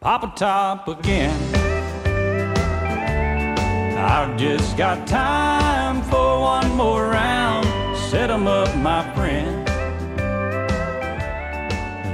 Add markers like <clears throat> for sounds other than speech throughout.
Pop a top again. I've just got time for one more round. Set 'em up, my friend.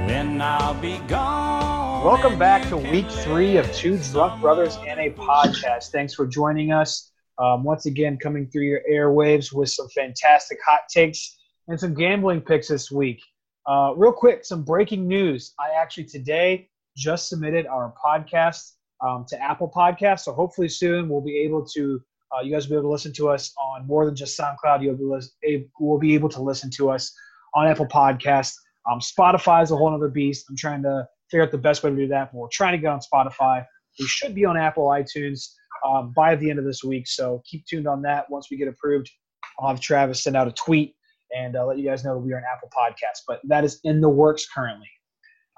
Then I'll be gone. Welcome back to week three of Two Drunk Brothers and a Podcast. Thanks for joining us. Um, once again, coming through your airwaves with some fantastic hot takes and some gambling picks this week. Uh, real quick, some breaking news. I actually today just submitted our podcast um, to Apple Podcasts, so hopefully soon we'll be able to. Uh, you guys will be able to listen to us on more than just SoundCloud. You'll be a- will be able to listen to us on Apple Podcasts. Um, Spotify is a whole other beast. I'm trying to figure out the best way to do that, but we're trying to get on Spotify. We should be on Apple iTunes um, by the end of this week, so keep tuned on that. Once we get approved, I'll have Travis send out a tweet and uh, let you guys know that we are an Apple Podcast. But that is in the works currently.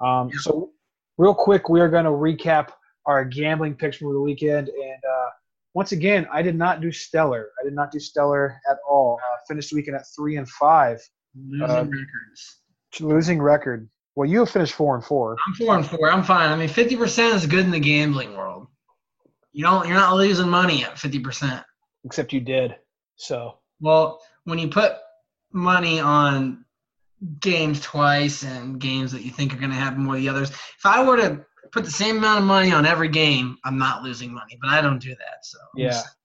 Um, so, real quick, we are going to recap our gambling picks from the weekend. And uh, once again, I did not do stellar. I did not do stellar at all. Uh, finished the weekend at three and five, Losing Uh, records. losing record. Well, you have finished four and four. I'm four and four. I'm fine. I mean, fifty percent is good in the gambling world. You don't. You're not losing money at fifty percent. except you did. So Well, when you put money on games twice and games that you think are going to happen more than the others, if I were to put the same amount of money on every game, I'm not losing money. But I don't do that. So Yeah. just-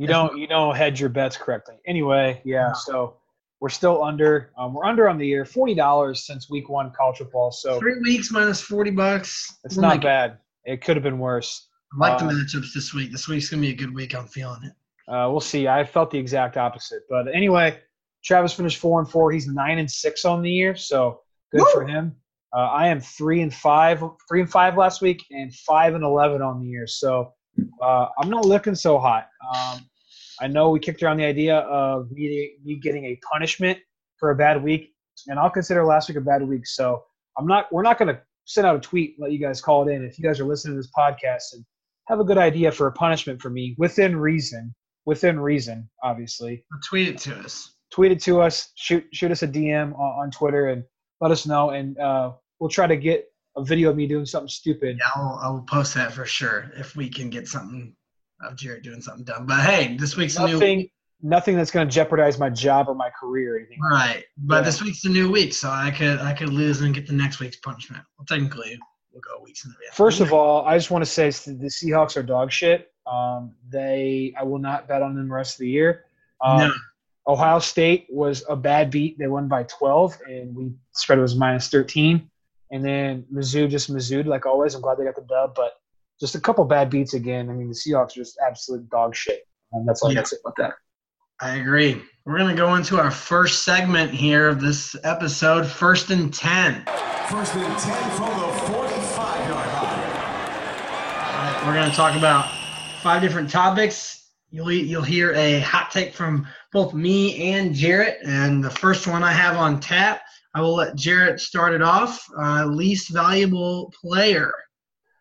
you That's don't you don't hedge your bets correctly. Anyway, yeah. No. So we're still under. Um, we're under on the year. Forty dollars since week one college football. So three weeks minus forty bucks. it's Oh not my- bad. It could have been worse. I like the Uh, matchups this week. This week's gonna be a good week. I'm feeling it. Uh, we'll see. I felt the exact opposite. But anyway, Travis finished four and four. He's nine and six on the year, so good Woo! for him. Uh, I am three and five, three and five last week, and five and eleven on the year. So uh, I'm not looking so hot. Um, I know we kicked around the idea of me, me getting a punishment for a bad week, and I'll consider last week a bad week. So I'm not. We're not going to send out a tweet and let you guys call it in. If you guys are listening to this podcast and have a good idea for a punishment for me within reason, within reason, obviously. Tweet it to us. Tweet it to us, shoot shoot us a DM on, on Twitter, and let us know, and uh, we'll try to get a video of me doing something stupid. Yeah, I'll, I'll post that for sure if we can get something of Jared doing something dumb. But hey, this week's a new Nothing, nothing that's going to jeopardize my job or my career or anything. right. But Yeah. this week's a new week, so I could I could lose and get the next week's punishment. Well, technically, we'll go weeks in advance. First of all, I just want to say the Seahawks are dog shit. Um, they, I will not bet on them the rest of the year. Um, No. Ohio State was a bad beat. They won by 12, and we spread was minus 13. And then Mizzou just Mizzou'd like always. I'm glad they got the dub, but just a couple bad beats again. I mean, the Seahawks are just absolute dog shit. And that's all I got to say about that. I agree. We're gonna go into our first segment here of this episode, first and ten. First and 10 from the 45 yard line. Alright, We're going to talk about five different topics. You'll you'll hear a hot take from both me and Jarrett, and the first one I have on tap. I will let Jarrett start it off. Uh, least valuable player.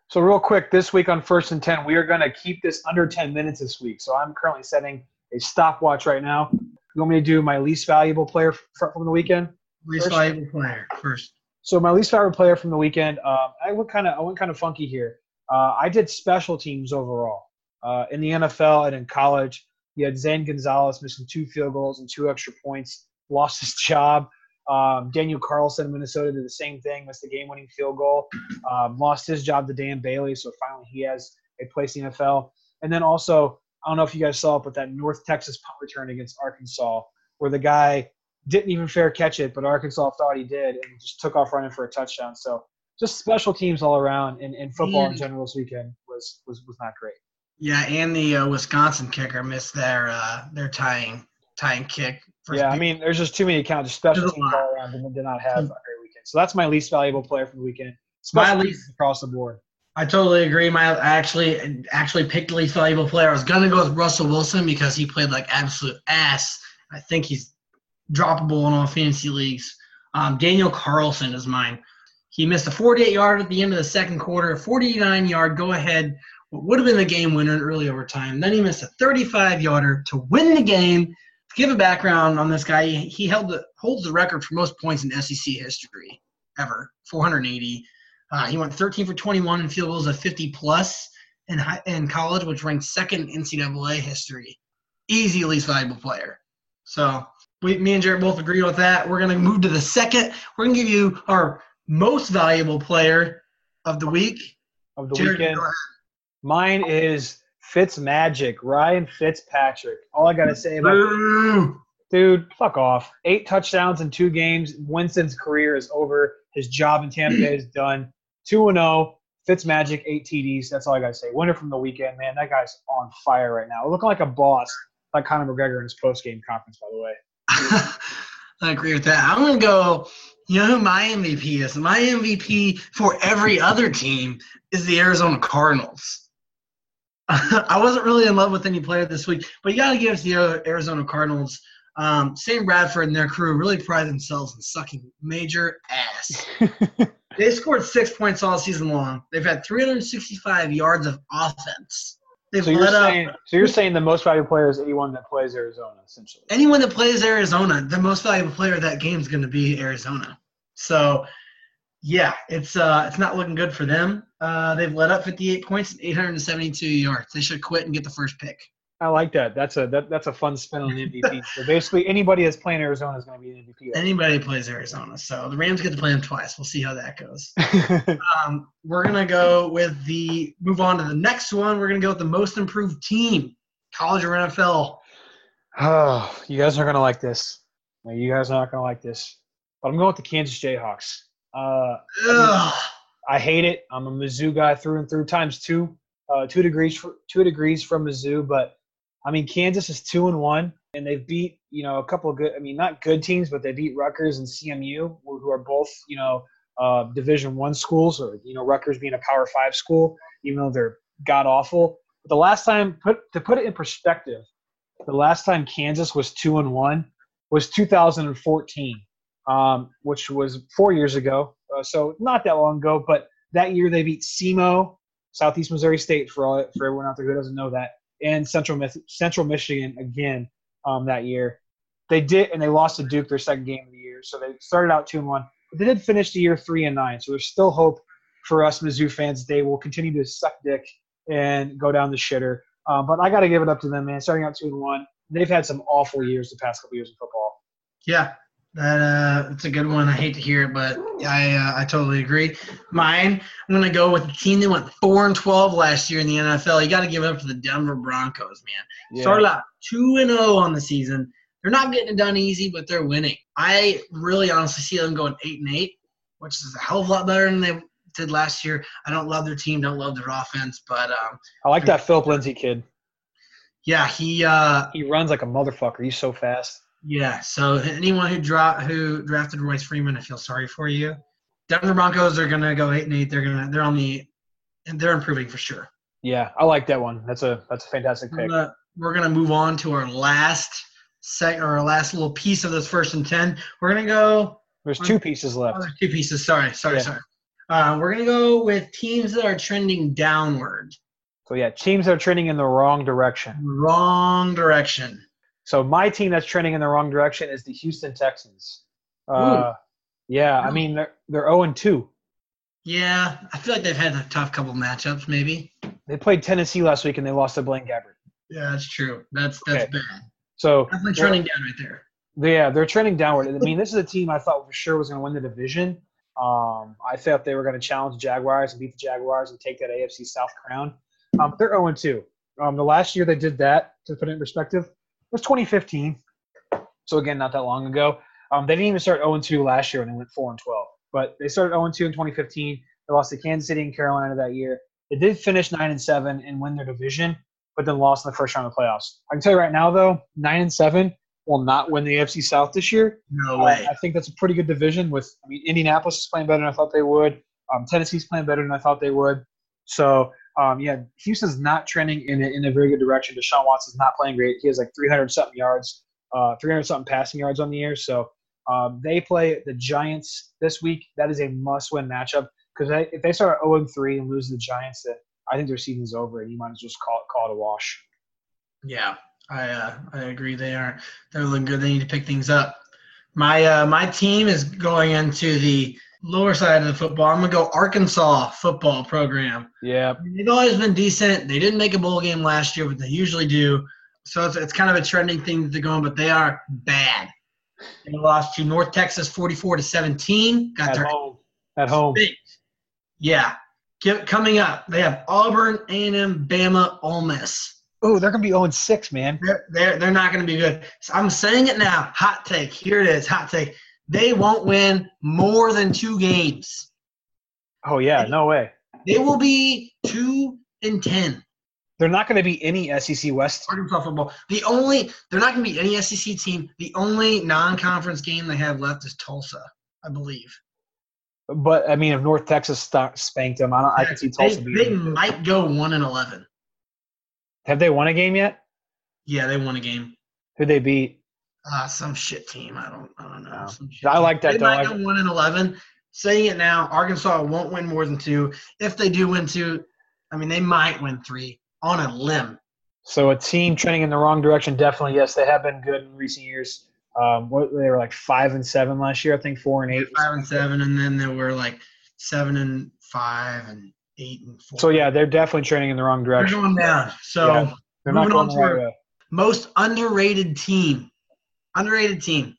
So real quick, this week on First and Ten, we are going to keep this under 10 minutes this week. So I'm currently setting a stopwatch right now. You want me to do my least valuable player from the weekend? Least First. valuable player first. So my least favorite player from the weekend, um, I went kind of I went kind of funky here. Uh, I did special teams overall uh, in the NFL and in college. You had Zane Gonzalez missing two field goals and two extra points, lost his job. Um, Daniel Carlson, in Minnesota, did the same thing, missed the game-winning field goal, um, lost his job to Dan Bailey. So finally, he has a place in the NFL. And then also, I don't know if you guys saw it, but that North Texas punt return against Arkansas, where the guy didn't even fair catch it, but Arkansas thought he did and just took off running for a touchdown. So just special teams all around, and, and football in general this weekend was was, was not great. Yeah, and the uh, Wisconsin kicker missed their uh, their tying tying kick. for- Yeah, I mean, there's just too many accounts. Special teams all around did, did not have a great weekend. So that's my least valuable player for the weekend. My least- across the board. I totally agree. My I actually actually picked the least valuable player. I was gonna go with Russell Wilson because he played like absolute ass. I think he's droppable in all fantasy leagues. Um, Daniel Carlson is mine. He missed a 48 yard at the end of the second quarter, 49 yard go ahead, what would have been the game winner in early overtime. Then he missed a 35 yarder to win the game. To give a background on this guy, he he held the holds the record for most points in SEC history ever, 480. Uh, he went 13 for 21 in field goals of 50 plus in, high, in college, which ranked second in NCAA history. Easy least valuable player. So we, me and Jared both agree with that. We're going to move to the second. We're going to give you our most valuable player of the week. Of the Jared, weekend. Mine is Fitz Magic, Ryan Fitzpatrick. All I gotta say about dude, fuck off. Eight touchdowns in two games. Winston's career is over. His job in Tampa Bay is <clears throat> done. Two and zero. Fitz Magic, eight TDs. That's all I gotta say. Winner from the weekend, man. That guy's on fire right now. Looking like a boss, like Conor McGregor in his post game conference, by the way. <laughs> I agree with that. I'm going to go. You know who my MVP is? My MVP for every other team is the Arizona Cardinals. <laughs> I wasn't really in love with any player this week, but you got to give it to the Arizona Cardinals. Um, Sam Bradford and their crew really pride themselves in sucking major ass. <laughs> they scored six points all season long. They've had 365 yards of offense. They've So you're let up so you're saying the most valuable player is anyone that plays Arizona, essentially. anyone that plays Arizona, the most valuable player of that game is going to be Arizona. So, yeah, it's uh, it's not looking good for them. Uh, they've let up 58 points and 872 yards. They should quit and get the first pick. I like that. That's a that, that's a fun spin on the MVP. <laughs> so basically, anybody that's playing Arizona is going to be an MVP. Anybody plays Arizona, so the Rams get to play them twice. We'll see how that goes. <laughs> Um, we're gonna go with the move on to the next one. We're gonna go with the most improved team, college or NFL. oh, you guys are going to like this. You guys are not going to like this. But I'm going with the Kansas Jayhawks. Uh. I hate it. I'm a Mizzou guy through and through times two, uh, two degrees for, two degrees from Mizzou. But I mean, Kansas is two and one, and they've beat you know a couple of good. I mean, not good teams, but they beat Rutgers and CMU, who who are both you know uh, Division one schools, or you know Rutgers being a Power Five school, even though they're god awful. But the last time, put to put it in perspective, the last time Kansas was two and one was 2014, um, which was four years ago. Uh, so not that long ago, but that year they beat SEMO, Southeast Missouri State, for all for everyone out there who doesn't know that, and Central Central Michigan again um, that year. They did, and they lost to Duke their second game of the year. So they started out two and one, but they did finish the year three and nine. So there's still hope for us Mizzou fans. They will continue to suck dick and go down the shitter. Um, but I got to give it up to them, man. Starting out two and one, they've had some awful years the past couple years in football. Yeah, that uh, that's a good one. I hate to hear it, but I uh, I totally agree. Mine, I'm gonna go with the team that went four and twelve last year in the NFL. You got to give it up to the Denver Broncos, man. Started out two and zero on the season. They're not getting it done easy, but they're winning. I really honestly see them going eight and eight, which is a hell of a lot better than they did last year. I don't love their team, don't love their offense, but um, I like that Phillip Lindsay kid. yeah, he uh, He runs like a motherfucker. He's so fast. Yeah. So anyone who dra- who drafted Royce Freeman, I feel sorry for you. Denver Broncos are gonna go eight and eight. They're gonna they're on the and they're improving for sure. Yeah, I like that one. That's a that's a fantastic pick. we're gonna move on to our last sec or our last little piece of this first and ten. We're gonna go There's two pieces oh, left. there's two pieces. Sorry, sorry, Yeah. sorry. Uh, we're gonna go with teams that are trending downward, So yeah, teams that are trending in the wrong direction. wrong direction. So my team that's trending in the wrong direction is the Houston Texans. Uh, yeah, I mean they're they're 0 and 2. Yeah, I feel like they've had a tough couple matchups. Maybe. They played Tennessee last week and they lost to Blaine Gabbert. Yeah, that's true. That's that's Okay. bad. So Definitely trending down right there. Yeah, they're trending downward. I mean, this is a team I thought for sure was going to win the division. Um, I thought they were going to challenge the Jaguars and beat the Jaguars and take that AFC South crown. Um, they're 0 2. Um, the last year they did that, to put it in perspective, was 2015. So, again, not that long ago. Um, they didn't even start 0 2 last year when they went 4 and 12. But they started 0 2 in 2015. They lost to Kansas City and Carolina that year. They did finish 9 and 7 and win their division, but then lost in the first round of the playoffs. I can tell you right now, though, 9 and 7 will not win the AFC South this year. No Uh, way. I think that's a pretty good division. With I mean, Indianapolis is playing better than I thought they would. Um, Tennessee's playing better than I thought they would. So um, yeah, Houston's not trending in a, in a very good direction. Deshaun Watson's not playing great. He has like 300 something yards, uh, 300 something passing yards on the year. So um, they play the Giants this week. That is a must win matchup because if they start 0 3 and lose to the Giants, then I think their season's over and you might as well just call it, call it a wash. Yeah, I uh, I agree. They are they're looking good. They need to pick things up. My uh, my team is going into the lower side of the football. I'm gonna go Arkansas football program. Yeah, They've always been decent. They didn't make a bowl game last year, but they usually do. So it's, it's kind of a trending thing that they're going, but they are bad. They lost to North Texas 44 to 17. Got at their home. At home. Big. Yeah. Get, coming up, they have Auburn, A&M, Bama, Ole Miss. Oh, they're gonna be 0 6, man. They're, they're, they're not going to be good. So I'm saying it now. Hot take. Here it is. Hot take. They won't win more than two games. Oh yeah, no way. They will be two and ten. They're not going to be any SEC West. Arkansas football. The only they're not going to be any SEC team. The only non-conference game they have left is Tulsa, I believe. But I mean, if North Texas spanked them, I don't. I can see They, Tulsa they them. might go one and eleven. Have they won a game yet? Yeah, they won a game. Who they beat? Uh, some shit team. I don't. I don't know. No. Some shit I like that, They might go one and eleven. Saying it now, Arkansas won't win more than two. If they do win two, I mean they might win three on a limb. So a team trending in the wrong direction. Definitely, yes, they have been good in recent years. Um, what they were like five and seven last year, I think four and eight. Five and seven, and then there were like seven and five and eight and four. So yeah, they're definitely trending in the wrong direction. they're going down. So Yeah. They're not going on right to- most underrated team. Underrated team.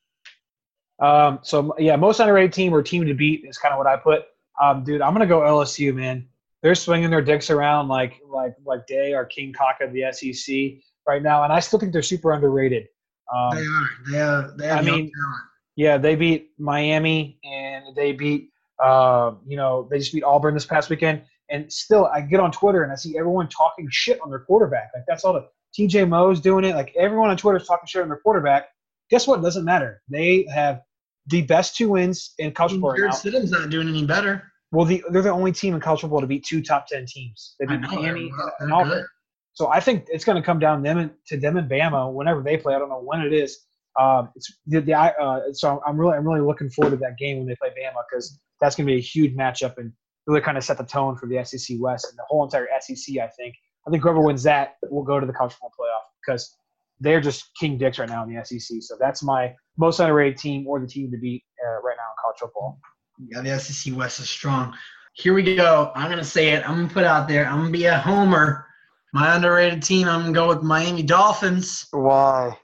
Um, so yeah, most underrated team or team to beat is kind of what I put. Um, dude, I'm gonna go LSU, man. They're swinging their dicks around like like like they are King Kaka of the SEC right now, and I still think they're super underrated. Um, They are. They are. They have I mean, talent. Yeah, they beat Miami and they beat, uh, you know, they just beat Auburn this past weekend. And still, I get on Twitter and I see everyone talking shit on their quarterback. Like that's all the TJ Moe's doing it. Like everyone on Twitter is talking shit on their quarterback. Guess what? It doesn't matter. They have the best two wins in college football right Jared now. Stidham's not doing any better. Well, the, they're the only team in college football to beat two top ten teams. They beat. Miami and Auburn. So I think it's going to come down them and, to them and Bama whenever they play. I don't know when it is. Um, it's the, the uh, so I'm really I'm really looking forward to that game when they play Bama because that's going to be a huge matchup and really kind of set the tone for the SEC West and the whole entire SEC. I think I think whoever wins that will go to the college football playoff because they're just king dicks right now in the SEC. So that's my most underrated team or the team to beat uh, right now in college football. Yeah, the SEC West is strong. Here we go. I'm gonna say it. I'm gonna put it out there. I'm gonna be a homer. My underrated team. I'm gonna go with Miami Dolphins. Why?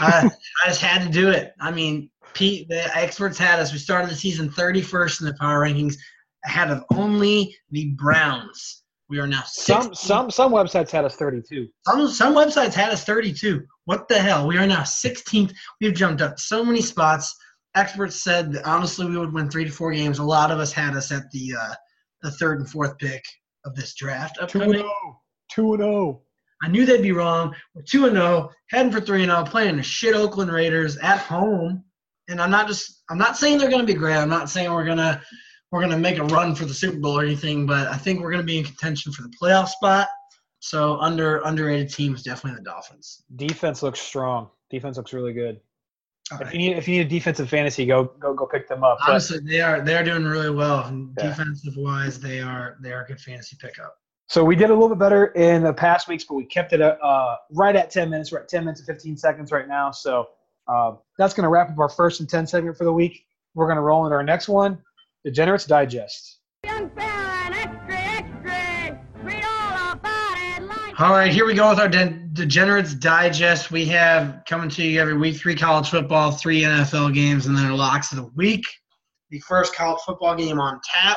I, <laughs> I just had to do it. I mean, Pete, the experts had us. We started the season 31st in the power rankings, ahead of only the Browns. We are now Some some some websites had us 32. Some some websites had us 32. What the hell? We are now 16th. We've jumped up so many spots. Experts said that honestly we would win three to four games. A lot of us had us at the uh, the third and fourth pick of this draft Two and upcoming. zero. Two and oh. zero. I knew they'd be wrong. We're two and zero, heading for three and zero, playing the shit Oakland Raiders at home. And I'm not just I'm not saying they're going to be great. I'm not saying we're gonna we're gonna make a run for the Super Bowl or anything, but I think we're going to be in contention for the playoff spot. So under underrated team is definitely the Dolphins. Defense looks strong. Defense looks really good. All If right. you need if you need a defensive fantasy, go go go pick them up. But Honestly, they are they are doing really well. Yeah. Defensive wise, they are they are a good fantasy pickup. so we did a little bit better in the past weeks, but we kept it uh, right at 10 minutes. We're at 10 minutes and 15 seconds right now. So uh, that's going to wrap up our first and 10 segment for the week. We're going to roll into our next one, Degenerates Digest. Young fella extra, extra. Read all about it. Like All right, here we go with our De- Degenerates Digest. We have coming to you every week three college football, three NFL games, and then our locks of the week. The first college football game on tap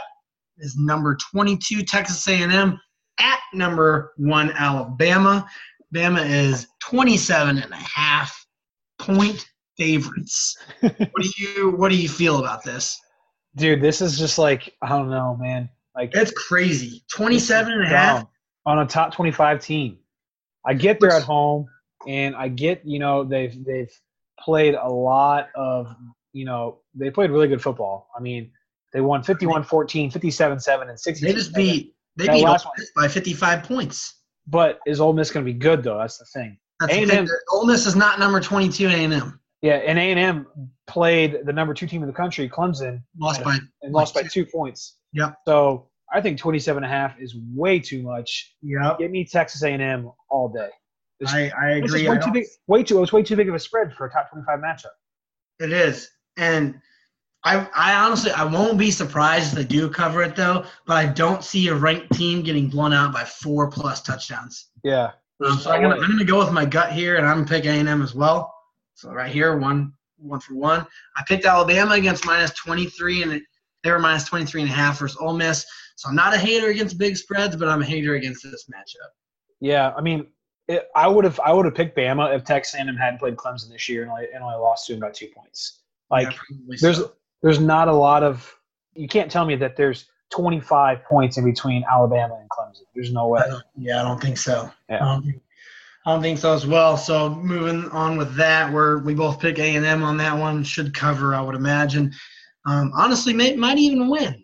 is number 22 Texas A&M at number one Alabama. Bama is 27 and a half point favorites. <laughs> what do you what do you feel about this? Dude, this is just like, I don't know, man. Like It's crazy. 27 and a half. on a top 25 team. I get they're at home, and I get you know they've they've played a lot of, you know, they played really good football. I mean, they won 51-14, 57-7, and 60. They just beat they That beat Ole last one. Miss by 55 points. But is Ole Miss going to be good though? That's the thing. That's A&M thing. Ole Miss is not number 22 A&M. Yeah, and A and M played the number two team in the country, Clemson, Lost by and lost by two points. Yep. So I think 27 and a half is way too much. Yep. Give me Texas A&M all day. This- I, I agree. I way too big. Way too. It was way too big of a spread for a top 25 matchup. It is. And I I honestly I won't be surprised if they do cover it though, but I don't see a ranked team getting blown out by four plus touchdowns. Yeah. Um, so I'm gonna, I'm gonna go with my gut here, and I'm gonna pick A&M as well. So right here, one one for one. I picked Alabama against minus 23, and they were minus 23 and a half versus Ole Miss. So I'm not a hater against big spreads, but I'm a hater against this matchup. Yeah. I mean, it, I would have I would have picked Bama if Texas A&M hadn't played Clemson this year and only, and only lost to them by two points. Like Yeah, there's so. there's not a lot of you can't tell me that there's 25 points in between Alabama and Clemson. There's no way. I yeah, I don't think so. Yeah. Think, I don't think so as well. So moving on with that, where we both pick A and M on that one, should cover, I would imagine. Um, honestly, may, might even win,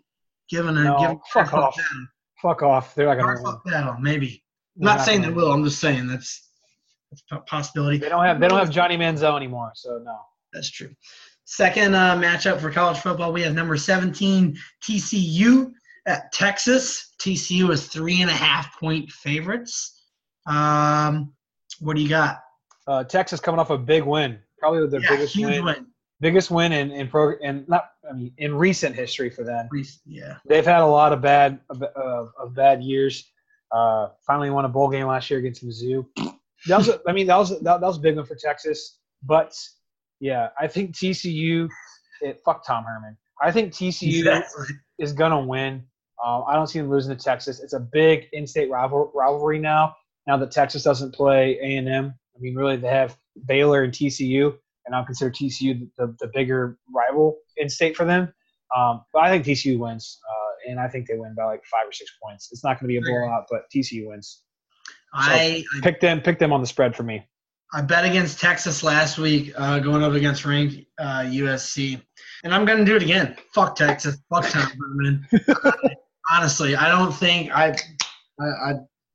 given a No, given fuck off. battle. Fuck off. They're not to win. battle, maybe. They're not not saying they will. I'm just saying that's that's a possibility. They don't have they don't have Johnny Manziel anymore, so no. That's true. Second uh, matchup for college football, we have number 17 TCU at Texas. TCU is three and a half point favorites. Um, what do you got? Uh, Texas coming off a big win, probably their Yeah, biggest win, win. biggest win in in pro and not I mean in recent history for them. Recent, Yeah. They've had a lot of bad of, of, of bad years. Uh, finally won a bowl game last year against Mizzou. That was a, I mean that was that, that was a big one for Texas, but yeah, I think TCU. It, fuck Tom Herman. I think TCU Exactly. is gonna win. Um, I don't see them losing to Texas. It's a big in-state rival, rivalry now. Now that Texas doesn't play A and M, I mean, really they have Baylor and TCU, and I'll consider TCU the, the bigger rival in-state for them. Um, but I think TCU wins, uh, and I think they win by like five or six points. It's not going to be a blowout, but TCU wins. I, I Pick them, pick them on the spread for me. I bet against Texas last week, uh, going up against ranked uh, USC, and I'm gonna do it again. Fuck Texas. Fuck Tom Herman. <laughs> Honestly, I don't think I, I, I,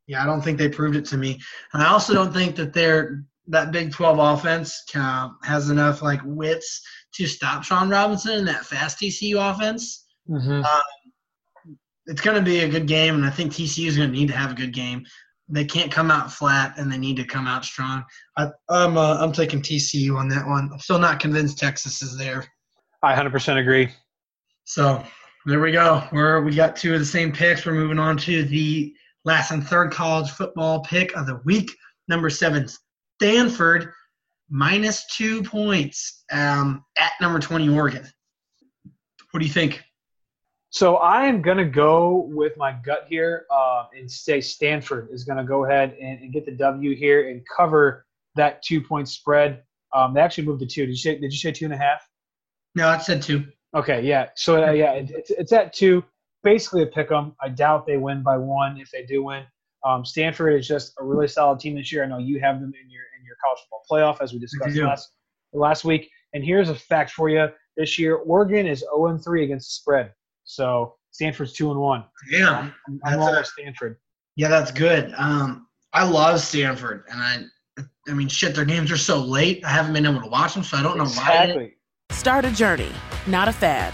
yeah, I don't think they proved it to me, and I also don't think that they're that Big 12 offense uh, has enough like wits to stop Shawn Robinson and that fast TCU offense. Mm-hmm. It's going to be a good game, and I think TCU is going to need to have a good game. They can't come out flat, and they need to come out strong. I, I'm uh, I'm taking TCU on that one. I'm still not convinced Texas is there. I 100% agree. So there we go. We're we got two of the same picks. We're moving on to the last and third college football pick of the week. Number seven, Stanford, minus two points um, at number twenty, Oregon. What do you think? So I am going to go with my gut here uh, and say Stanford is going to go ahead and, and get the W here and cover that two point spread. Um, they actually moved to two. Did you say? Did you say two and a half? No, it said two. Okay, yeah. So uh, yeah, it, it's it's at two. Basically a pick 'em. I doubt they win by one. If they do win, um, Stanford is just a really solid team this year. I know you have them in your in your college football playoff as we discussed do. last last week. And here's a fact for you: this year, Oregon is 0 and 3 against the spread. So Stanford's two and one. Damn. I'm, I'm That's rolling a- with Stanford. Yeah, that's good. Um, I love Stanford, and I, I mean, shit, their games are so late. I haven't been able to watch them, so I don't know why. Exactly. Start a journey, not a fad.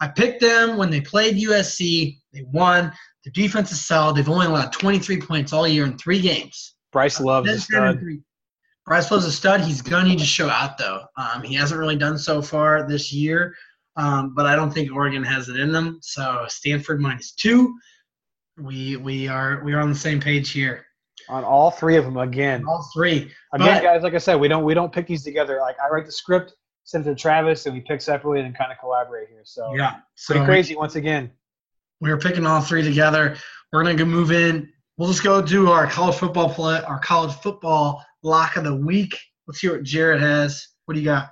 I picked them when they played USC. They won. Their defense is solid. They've only allowed 23 points all year in three games. Bryce Love's is a That's better than stud. Bryce Love's a stud. He's going to need to show out, though. Um, he hasn't really done so far this year, um, but I don't think Oregon has it in them. So Stanford minus two. We we are we are on the same page here. On all three of them again. All three. Again, But- guys, like I said, we don't we don't pick these together. Like I write the script, send it to Travis, and we pick separately and kind of collaborate here. So Yeah. So pretty crazy once again. we were picking all three together. We're gonna go move in. We'll just go do our college football play, our college football lock of the week. Let's hear what Jared has. What do you got?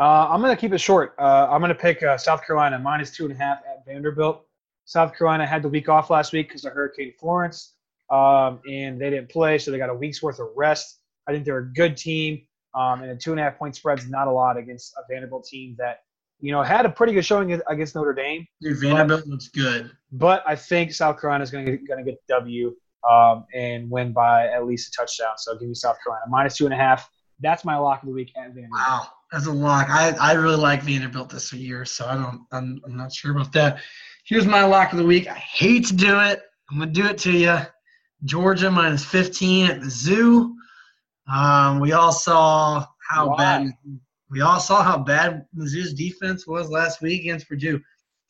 Uh, I'm going to keep it short. Uh, I'm going to pick uh, South Carolina minus two and a half at Vanderbilt. South Carolina had the week off last week because of Hurricane Florence, um, and they didn't play, so they got a week's worth of rest. I think they're a good team, um, and a two and a half point spread is not a lot against a Vanderbilt team that you know had a pretty good showing against Notre Dame. Dude, Vanderbilt looks good. But I think South Carolina is going to get the W um, and win by at least a touchdown. So give me South Carolina minus two and a half. That's my lock of the week at Vanderbilt. Wow, that's a lock. I, I really like Vanderbilt this year, so I don't. I'm, I'm not sure about that. Here's my lock of the week. I hate to do it. I'm gonna do it to you. Georgia minus 15 at the zoo. Um, we all saw how Why? bad. We all saw how bad Mizzou's defense was last week against Purdue,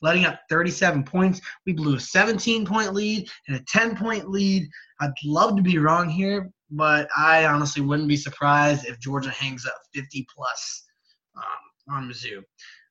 letting up 37 points. We blew a 17 point lead and a 10 point lead. I'd love to be wrong here, but I honestly wouldn't be surprised if Georgia hangs up 50 plus um, on Mizzou.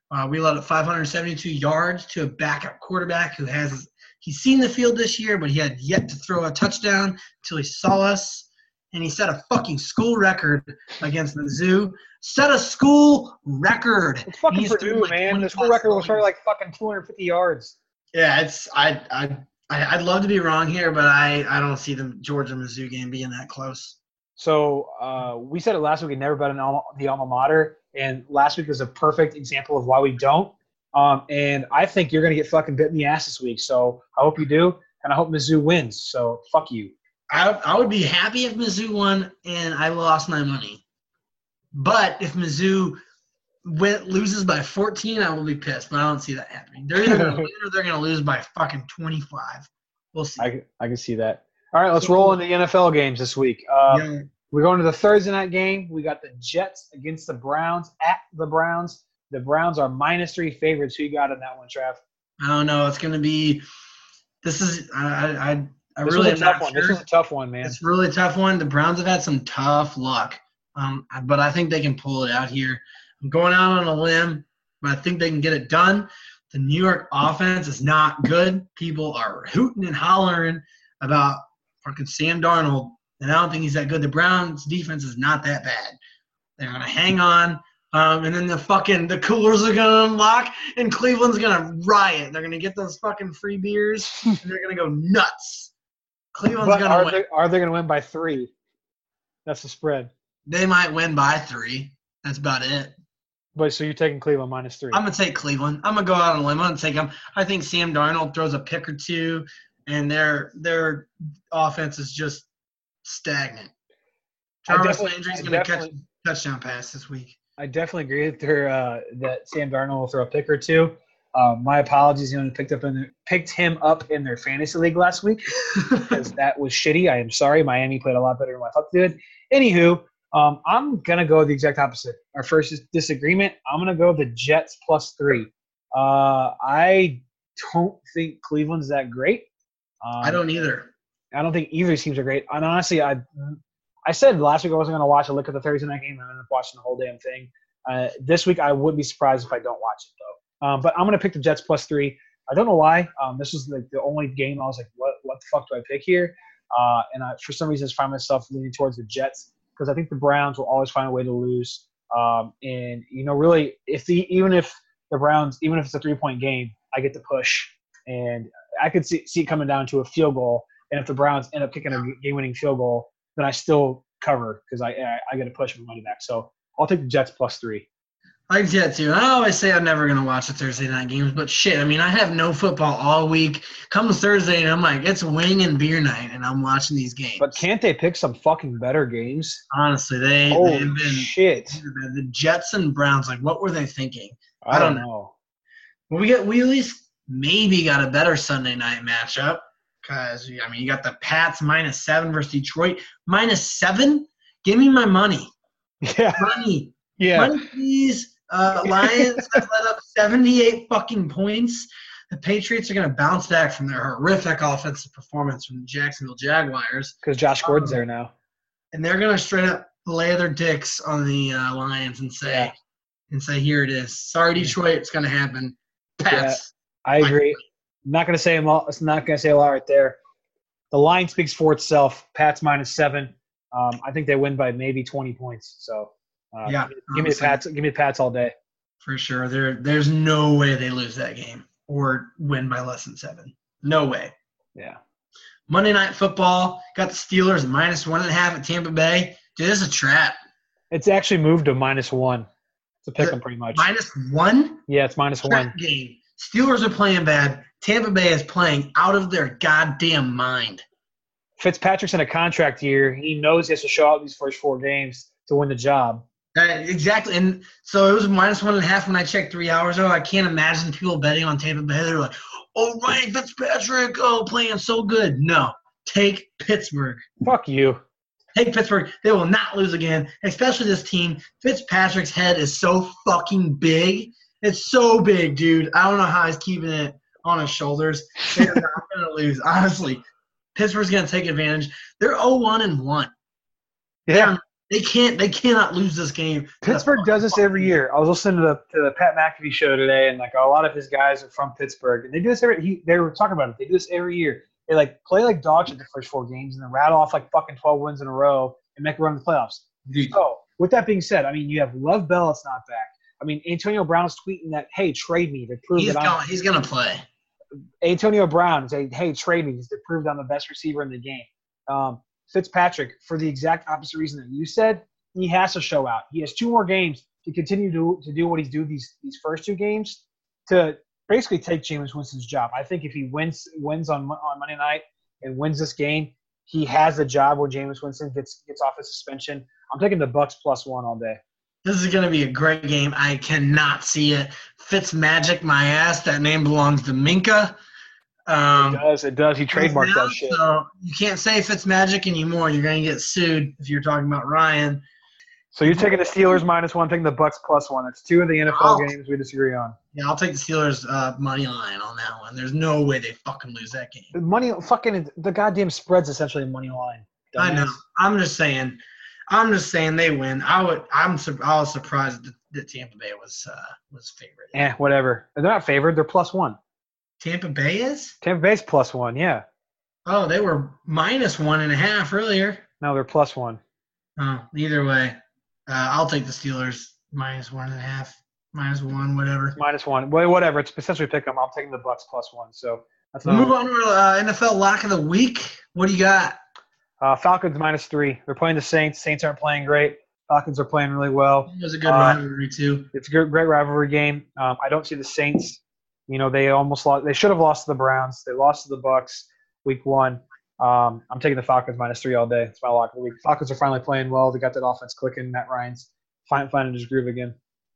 Uh, we let up 572 yards to a backup quarterback who has he's seen the field this year, but he had yet to throw a touchdown until he saw us. And he set a fucking school record against Mizzou. Set a school record. It's fucking He's Purdue, like man. 20 The school record was probably like fucking 250 yards. Yeah, it's I I I- I'd love to be wrong here, but I I don't see the Georgia Mizzou game being that close. So uh, we said it last week. We never bet on alma, the alma mater, and last week was a perfect example of why we don't. Um, and I think you're gonna get fucking bit in the ass this week. So I hope you do, and I hope Mizzou wins. So fuck you. I I would be happy if Mizzou won and I lost my money, but if Mizzou win, loses by 14, I will be pissed. But I don't see that happening. They're either gonna <laughs> win or they're gonna lose by fucking 25. We'll see. I, I can see that. All right, let's roll into the NFL games this week. Uh, Yeah. We're going to the Thursday night game. We got the Jets against the Browns at the Browns. The Browns are minus three favorites. Who you got in that one, Trav? I don't know. It's gonna be. This is I I I, I This really was a tough not one. This sure. was a tough one, man. It's a really tough one. The Browns have had some tough luck, um, but I think they can pull it out here. I'm going out on a limb, but I think they can get it done. The New York offense is not good. People are hooting and hollering about fucking Sam Darnold, and I don't think he's that good. The Browns defense is not that bad. They're gonna hang on. Um, and then the fucking the coolers are gonna unlock, and Cleveland's gonna riot. They're gonna get those fucking free beers, <laughs> and they're gonna go nuts. Cleveland's But gonna are win. they, are they going to win by three? That's the spread. They might win by three. That's about it. But so you're taking Cleveland minus three. I'm gonna take Cleveland. I'm gonna go out on a limb. I'm gonna take them. I think Sam Darnold throws a pick or two, and their their offense is just stagnant. I Jarvis Landry's gonna catch a touchdown pass this week. I definitely agree that uh, that Sam Darnold will throw a pick or two. Um, my apologies, you know, picked up in their, picked him up in their fantasy league last week <laughs> because that was shitty. I am sorry. Miami played a lot better than what I thought they did. Anywho, um, I'm gonna go the exact opposite. Our first is disagreement. I'm gonna go the Jets plus three. Uh, I don't think Cleveland's that great. Um, I don't either. I don't think either teams are great. And honestly, I I said last week I wasn't going to watch a look at the Thursday night game. and I ended up watching the whole damn thing. Uh, this week I wouldn't be surprised if I don't watch it though. Um, but I'm going to pick the Jets plus three. I don't know why. Um, this was like the only game I was like, what what the fuck do I pick here? Uh, and I, for some reason, I find myself leaning towards the Jets because I think the Browns will always find a way to lose. Um, and you know, really, if the even if the Browns, even if it's a three point game, I get the push, and I could see, see it coming down to a field goal. And if the Browns end up kicking a game winning field goal, then I still cover because I, I I get a push my money back. So I'll take the Jets plus three. I like that too. I always say I'm never gonna watch the Thursday night games, but shit, I mean, I have no football all week. Comes Thursday, and I'm like, it's wing and beer night, and I'm watching these games. But can't they pick some fucking better games? honestly, they they've been shit! the Jets and Browns. Like, what were they thinking? I don't don't know. Well, we get we at least maybe got a better Sunday night matchup because I mean you got the Pats minus seven versus Detroit minus seven. Give me my money, <laughs> Yeah. money, Yeah. money, please. Uh, Lions have let up seventy-eight fucking points. The Patriots are going to bounce back from their horrific offensive performance from the Jacksonville Jaguars, Because Josh Gordon's there now. and they're going to straight up lay their dicks on the uh, Lions and say, Yeah. and say, "Here it is. Sorry, Detroit, it's going to happen." Pats. I agree. I'm not gonna say a lot. It's not gonna say a lot right there. The line speaks for itself. Pats minus seven. Um, I think they win by maybe 20 points. So uh, Yeah, give me the. Pats. Give me the Pats all day. for sure. There, there's no way they lose that game or win by less than seven. No way. Yeah. Monday Night Football got the Steelers minus one and a half at Tampa Bay. Dude, this is a trap. It's actually moved to minus one. It's a pick 'em pretty much. Minus one Yeah, it's minus one. trap game. Steelers are playing bad. Tampa Bay is playing out of their goddamn mind. Fitzpatrick's in a contract year. He knows he has to show out these first four games to win the job. That- exactly. And so it was minus one and a half when I checked three hours ago. I can't imagine people betting on Tampa Bay. They're like, oh, Ryan Fitzpatrick, oh, playing so good. No, take Pittsburgh. Fuck you. Take Pittsburgh. They will not lose again, especially this team. Fitzpatrick's head is so fucking big. It's so big, dude. I don't know how he's keeping it on his shoulders. They're not <laughs> going to lose, honestly. Pittsburgh's going to take advantage. They're 0-1 and 1. Yeah. They can't. They cannot lose this game. Pittsburgh does this every year. I was listening to the to the Pat McAfee show today, and like a lot of his guys are from Pittsburgh, and they do this every. He, they were talking about it. They do this every year. They like play like dogs at the first four games, and then rattle off like fucking twelve wins in a row and make a run in the playoffs. Dude. So with that being said, I mean you have Le'Veon Bell. It's not back. I mean Antonio Brown's tweeting that hey trade me to prove He's that going. I'm He's going to play. Antonio Brown say hey trade me to prove that I'm the best receiver in the game. Um, Fitzpatrick for the exact opposite reason that you said he has to show out. He has two more games to continue to, to do what he's do these these first two games to basically take Jameis Winston's job. I think if he wins wins on on Monday night and wins this game, he has the job when Jameis Winston gets gets off his suspension. I'm taking the Bucs plus one all day. This is going to be a great game. I cannot see it. Fitz magic my ass. That name belongs to Minka. Um, It does. It does. He trademarked now, that shit. So you can't say Fitz magic anymore. You're going to get sued if you're talking about Ryan. So you're taking the Steelers minus one, taking the Bucs plus one. That's two of the NFL Oh. games we disagree on. Yeah, I'll take the Steelers uh, money line on that one. There's no way they fucking lose that game. The money, fucking, the goddamn spread's essentially a money line. I know. I'm just saying. I'm just saying they win. I would. I'm. sur- I was surprised that, that Tampa Bay was uh, was favorite. Eh, whatever. They're not favored. They're plus one. Tampa Bay is. Tampa Bay's plus one. Yeah. Oh, they were minus one and a half earlier. No, they're plus one. Oh, either way, uh, I'll take the Steelers minus one and a half, minus one, whatever. Minus one. Well, whatever. It's essentially pick 'em. I'm taking the Bucs plus one. So that's We'll move on to uh, NFL lock of the week. What do you got? Uh, Falcons minus three. They're playing the Saints. Saints aren't playing great. Falcons are playing really well. It was a good Uh, rivalry too. It's a good, great rivalry game. Um, I don't see the Saints. You know, they almost lost. They should have lost to the Browns. They lost to the Bucs week one. Um, I'm taking the Falcons minus three all day. It's my lock of the week. Falcons are finally playing well. They got that offense clicking. Matt Ryan's find, finding his groove again.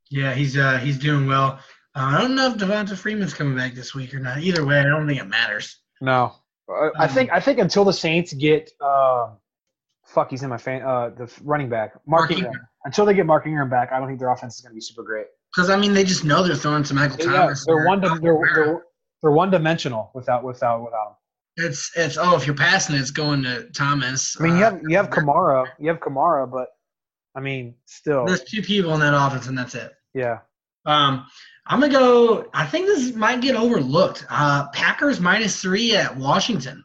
Yeah, he's uh, he's doing well. Uh, I don't know if Devonta Freeman's coming back this week or not. Either way, I don't think it matters. No, Uh, I think I think until the Saints get um, fuck, he's in my fan. Uh, the running back, Mark, Mark Ingram. Until they get Mark Ingram back, I don't think their offense is going to be super great. Because I mean, they just know they're throwing to Michael Yeah, Thomas. they're one. They're, they're, they're one dimensional without without without him. It's it's oh, if you're passing, it, it's going to Thomas. I mean, you Uh, have you have Kamara, you have Kamara, but I mean, still, There's two people in that offense, and that's it. yeah. Um, I'm gonna go. I think this might get overlooked. Uh, Packers minus three at Washington.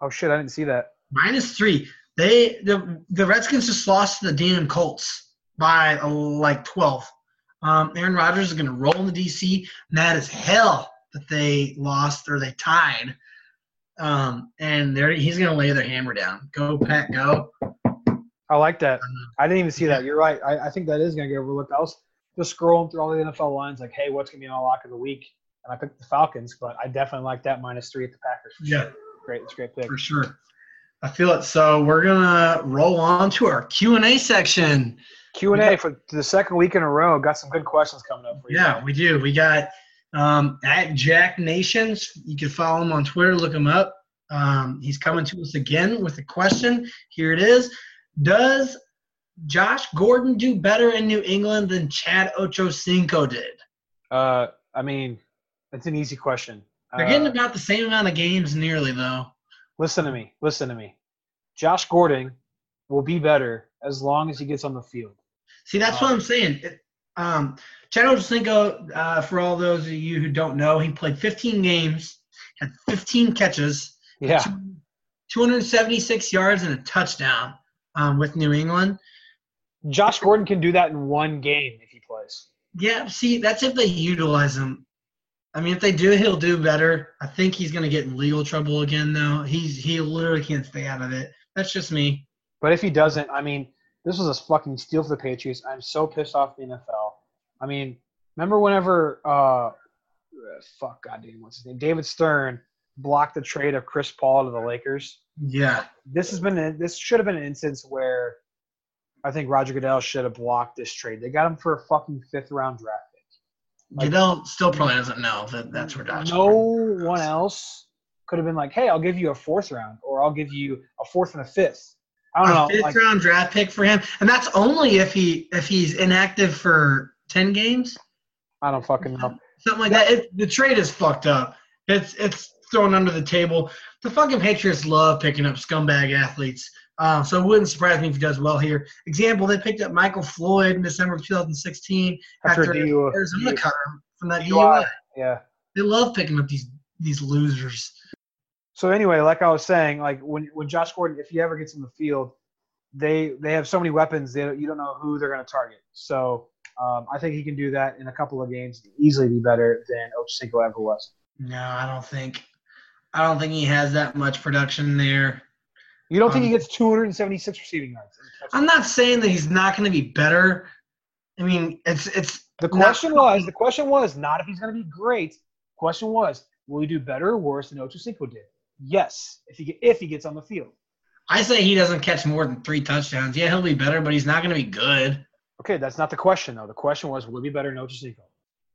Oh shit, I didn't see that. Minus three. They the the Redskins just lost to the damn Colts by uh, like 12. Um, Aaron Rodgers is gonna roll in the DC. Mad as hell that they lost or they tied. Um, and they're, he's gonna lay their hammer down. Go Pack, go. I like that. I didn't even see that. You're right. I, I think that is going to get overlooked. I was just scrolling through all the NFL lines, like, hey, what's going to be on lock of the week? And I picked the Falcons, but I definitely like that minus three at the Packers. Yeah. sure. Great, it's a great pick. for sure. I feel it. So we're gonna roll on to our Q and A section. Q and A for the second week in a row. Got some good questions coming up for you. Yeah, we do. We got Um, at Jack Nations, you can follow him on Twitter. Look him up. Um, he's coming to us again with a question. Here it is: Does Josh Gordon do better in New England than Chad Ochocinco did? Uh, I mean, that's an easy question. They're getting Uh, about the same amount of games, nearly though. listen to me. Listen to me. Josh Gordon will be better as long as he gets on the field. See, that's what I'm saying. It- Um, Chad Ochocinco, uh, for all those of you who don't know, he played 15 games, had 15 catches, Yeah. 276 yards and a touchdown um, with New England. Josh Gordon can do that in one game if he plays. Yeah, see, that's if they utilize him. I mean, if they do, he'll do better. I think he's going to get in legal trouble again, though. He's he literally can't stay out of it. That's just me. But if he doesn't, I mean, this was a fucking steal for the Patriots. I'm so pissed off the NFL. I mean, remember whenever uh fuck goddamn what's his name? David Stern blocked the trade of Chris Paul to the Lakers. Yeah, This has been a, this should have been an instance where I think Roger Goodell should have blocked this trade. They got him for a fucking fifth round draft pick. Goodell still probably doesn't know that that's where Josh. no one else could have been like, "Hey, I'll give you a fourth round, or I'll give you a fourth and a fifth. I don't a know. fifth like- round draft pick for him, and that's only if he if he's inactive for 10 games, I don't fucking know. something like that. It, the trade is fucked up. It's it's thrown under the table. The fucking Patriots love picking up scumbag athletes. Uh, so it wouldn't surprise me if he does well here. Example, they picked up Michael Floyd in December of 2016 After after. Arizona cut him from that DUI. DUI. Yeah. They love picking up these these losers. So anyway, like I was saying, like when when Josh Gordon, if he ever gets in the field, they they have so many weapons that you don't know who they're going to target. So um, I think he can do that in a couple of games, easily be better than Ochocinco ever was. No, I don't think. I don't think he has that much production there. You don't think Um, he gets 276 receiving yards? I'm not saying that he's not going to be better. I mean, it's it's The not- question was the question was not if he's going to be great. The question was will he do better or worse than Ochocinco did? Yes, if he if he gets on the field. I say he doesn't catch more than three touchdowns. Yeah, he'll be better, but he's not going to be good. Okay, that's not the question though. The question was will he be better than Ochocinco?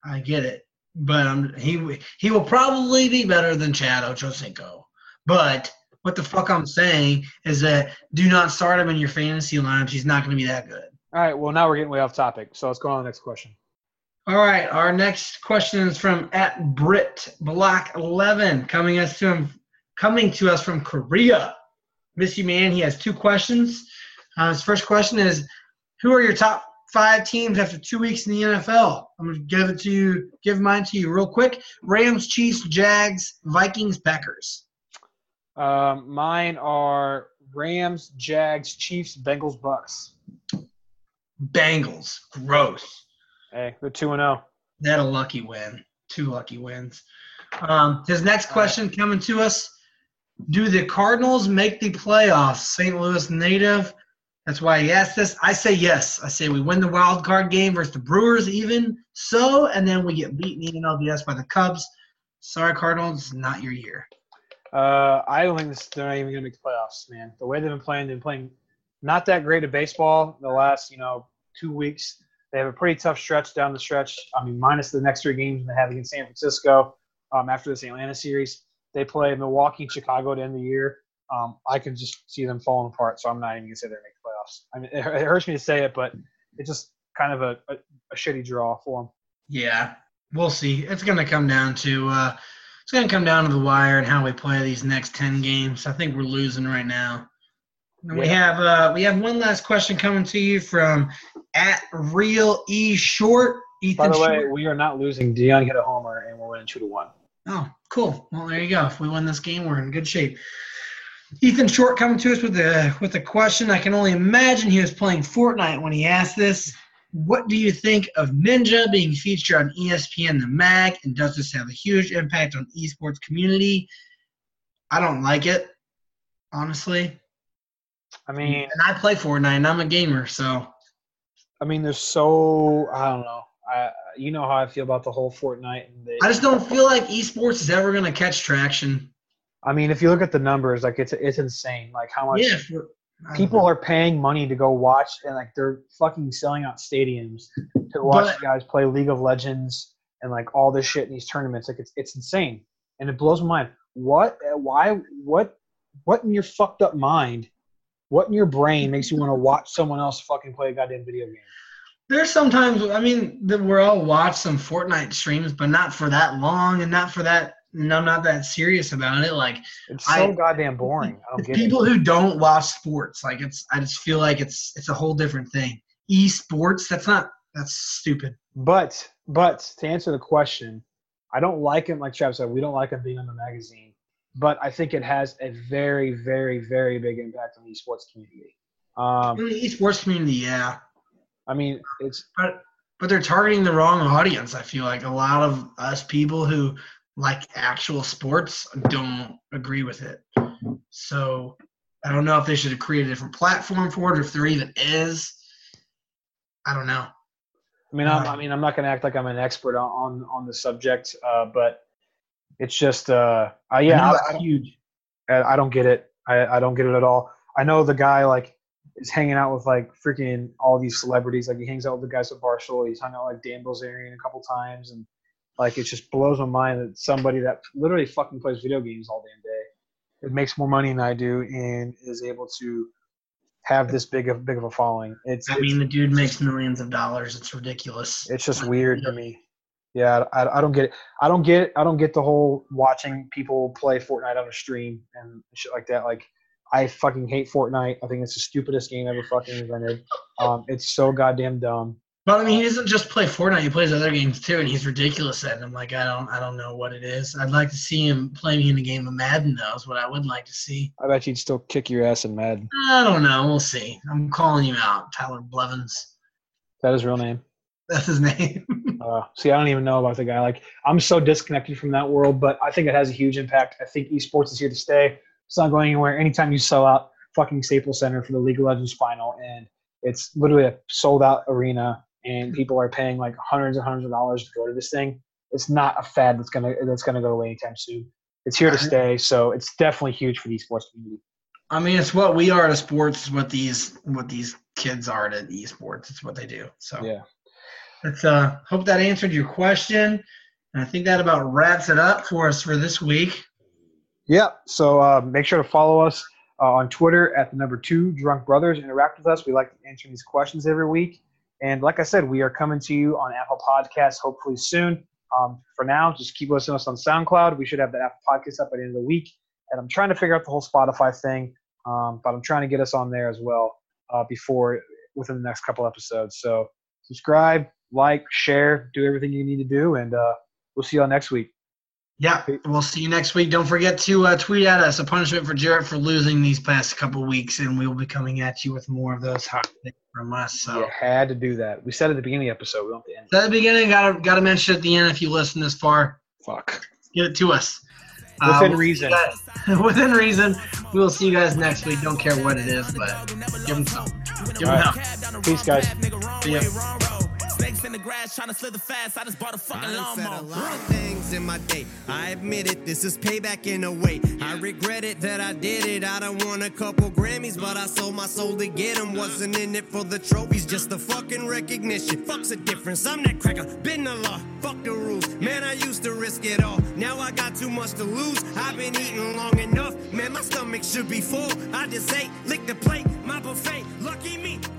I get it, but um, he he will probably be better than Chad Ochocinco. But what the fuck I'm saying is that do not start him in your fantasy lineups. He's not going to be that good. All right, well now we're getting way off topic. So let's go on to the next question. All right, our next question is from at Brit Black Eleven, coming us to him, coming to us from Korea. Missy Man, he has two questions. Uh, his first question is, who are your top five teams after two weeks in the NFL? I'm gonna give it to you, give mine to you real quick. Rams, Chiefs, Jags, Vikings, Packers. Um, mine are Rams, Jags, Chiefs, Bengals, Bucs. Bengals, gross. Hey, they're two and oh. zero. They had a lucky win. Two lucky wins. Um, his next question coming to us. Do the Cardinals make the playoffs? St. Louis native. That's why he asked this. I say yes. I say we win the wild card game versus the Brewers, even so, and then we get beaten in LDS by the Cubs. Sorry, Cardinals, not your year. Uh, I don't think this, they're not even going to make the playoffs, man. The way they've been playing, they've been playing not that great of baseball the last, you know, two weeks. They have a pretty tough stretch down the stretch. I mean, minus the next three games they have against San Francisco um, after this Atlanta series. They play Milwaukee Chicago to end the year. Um, I can just see them falling apart, so I'm not even going to say they're going to make the playoffs. I mean, <laughs> it, it hurts me to say it, but it's just kind of a, a, a shitty draw for them. Yeah, we'll see. It's going to come down to uh, it's going to come down to the wire and how we play these next ten games. I think we're losing right now. And We have uh, we have one last question coming to you from at real e short By Ethan the way, Short. we are not losing. Dion hit a homer, and we're winning two to one. Oh, cool. Well, there you go. If we win this game, we're in good shape. Ethan Short coming to us with a with a question. I can only imagine he was playing Fortnite when he asked this. What do you think of Ninja being featured on ESPN The Mag, and does this have a huge impact on esports community? I don't like it, honestly. I mean, And I play Fortnite, and I'm a gamer, so I mean, there's so I don't know. I you know how I feel about the whole Fortnite. And the, I just don't feel like esports is ever going to catch traction. I mean, if you look at the numbers, like it's it's insane. Like how much Yeah, for- people know. are paying money to go watch, and like they're fucking selling out stadiums to watch But- guys play League of Legends and like all this shit in these tournaments. Like it's it's insane, and it blows my mind. What? Why? What? What in your fucked up mind? What in your brain makes you want to watch someone else fucking play a goddamn video game? There's sometimes, I mean, that we're all watch some Fortnite streams, but not for that long and not for that. And I'm not that serious about it. Like It's so I- goddamn boring. I don't it. people who don't watch sports, like it's, I just feel like it's, it's a whole different thing. Esports, that's not, that's stupid. But but to answer the question, I don't like him. Like Travis said, we don't like him being on the magazine. But I think it has a very, very, very big impact on the esports community. Um, In the esports community, yeah, I mean, it's but but they're targeting the wrong audience. I feel like a lot of us people who like actual sports don't agree with it. So I don't know if they should have created a different platform for it, or if there even is. I don't know. I mean, I'm, I mean, I'm not going to act like I'm an expert on on, on the subject, uh, but it's just, uh, uh, yeah, I I, I, huge. I I don't get it. I, I don't get it at all. I know the guy like is hanging out with like freaking all these celebrities. Like he hangs out with the guys at Barstool. He's hung out with, like Dan Bilzerian a couple times, and like it just blows my mind that somebody that literally fucking plays video games all damn day, it makes more money than I do, and is able to have this big of big of a following. It's I mean, the dude makes millions of dollars. It's ridiculous. it's just weird to me. Yeah, I, I don't get it. I don't get it. I don't get the whole watching people play Fortnite on a stream and shit like that. Like, I fucking hate Fortnite. I think it's the stupidest game ever fucking invented. Um, it's so goddamn dumb. But I mean, he doesn't just play Fortnite; he plays other games too, and he's ridiculous at them. Like, I don't, I don't know what it is. I'd like to see him playing in a game of Madden, though. Is what I would like to see. I bet you'd still kick your ass in Madden. I don't know. We'll see. I'm calling you out, Tyler Blevins. That is his real name. That's his <laughs> name. Uh, see, I don't even know about the guy. Like, I'm so disconnected from that world, but I think it has a huge impact. I think esports is here to stay. It's not going anywhere. Anytime you sell out fucking Staples Center for the League of Legends final, and it's literally a sold out arena, and people are paying like hundreds and hundreds of dollars to go to this thing. It's not a fad that's gonna that's gonna go away anytime soon. It's here to stay, so it's definitely huge for the esports community. I mean, it's what we are to sports. What these, what these kids are to esports. It's what they do. So Yeah. Let's uh, hope that answered your question. And I think that about wraps it up for us for this week. Yeah. So uh, make sure to follow us uh, on Twitter at the number two Drunk Brothers. Interact with us. We like answering these questions every week. And like I said, we are coming to you on Apple Podcasts hopefully soon. Um, for now, just keep listening to us on SoundCloud. We should have the Apple Podcast up by the end of the week. And I'm trying to figure out the whole Spotify thing, um, but I'm trying to get us on there as well uh, before within the next couple episodes. So subscribe, like, share, do everything you need to do, and uh, we'll see y'all next week. Yeah, we'll see you next week. Don't forget to uh, tweet at us a punishment for Jarrett for losing these past couple weeks, and we will be coming at you with more of those hot things from us. So You had to do that. We said at the beginning of the episode, we don't have to end. at the beginning, gotta gotta mention at the end if you listen this far, Fuck. get it to us. Within we'll reason. guys- <laughs> within reason. We will see you guys next week. Don't care what it is, but give them some. Give them right. Peace, guys. See ya. In the grass trying to slither fast. I just bought a fucking I done said a lawnmower. lot of things in my day. I admit it, this is payback in a way. I regret it that I did it. I done won a couple Grammys, but I sold my soul to get them. Wasn't in it for the trophies, just the fucking recognition. Fuck's a difference. I'm that cracker, been the law. Fuck the rules. Man, I used to risk it all. Now I got too much to lose. I've been eating long enough. Man, my stomach should be full. I just ate, lick the plate, my buffet. Lucky me, fuck you, day.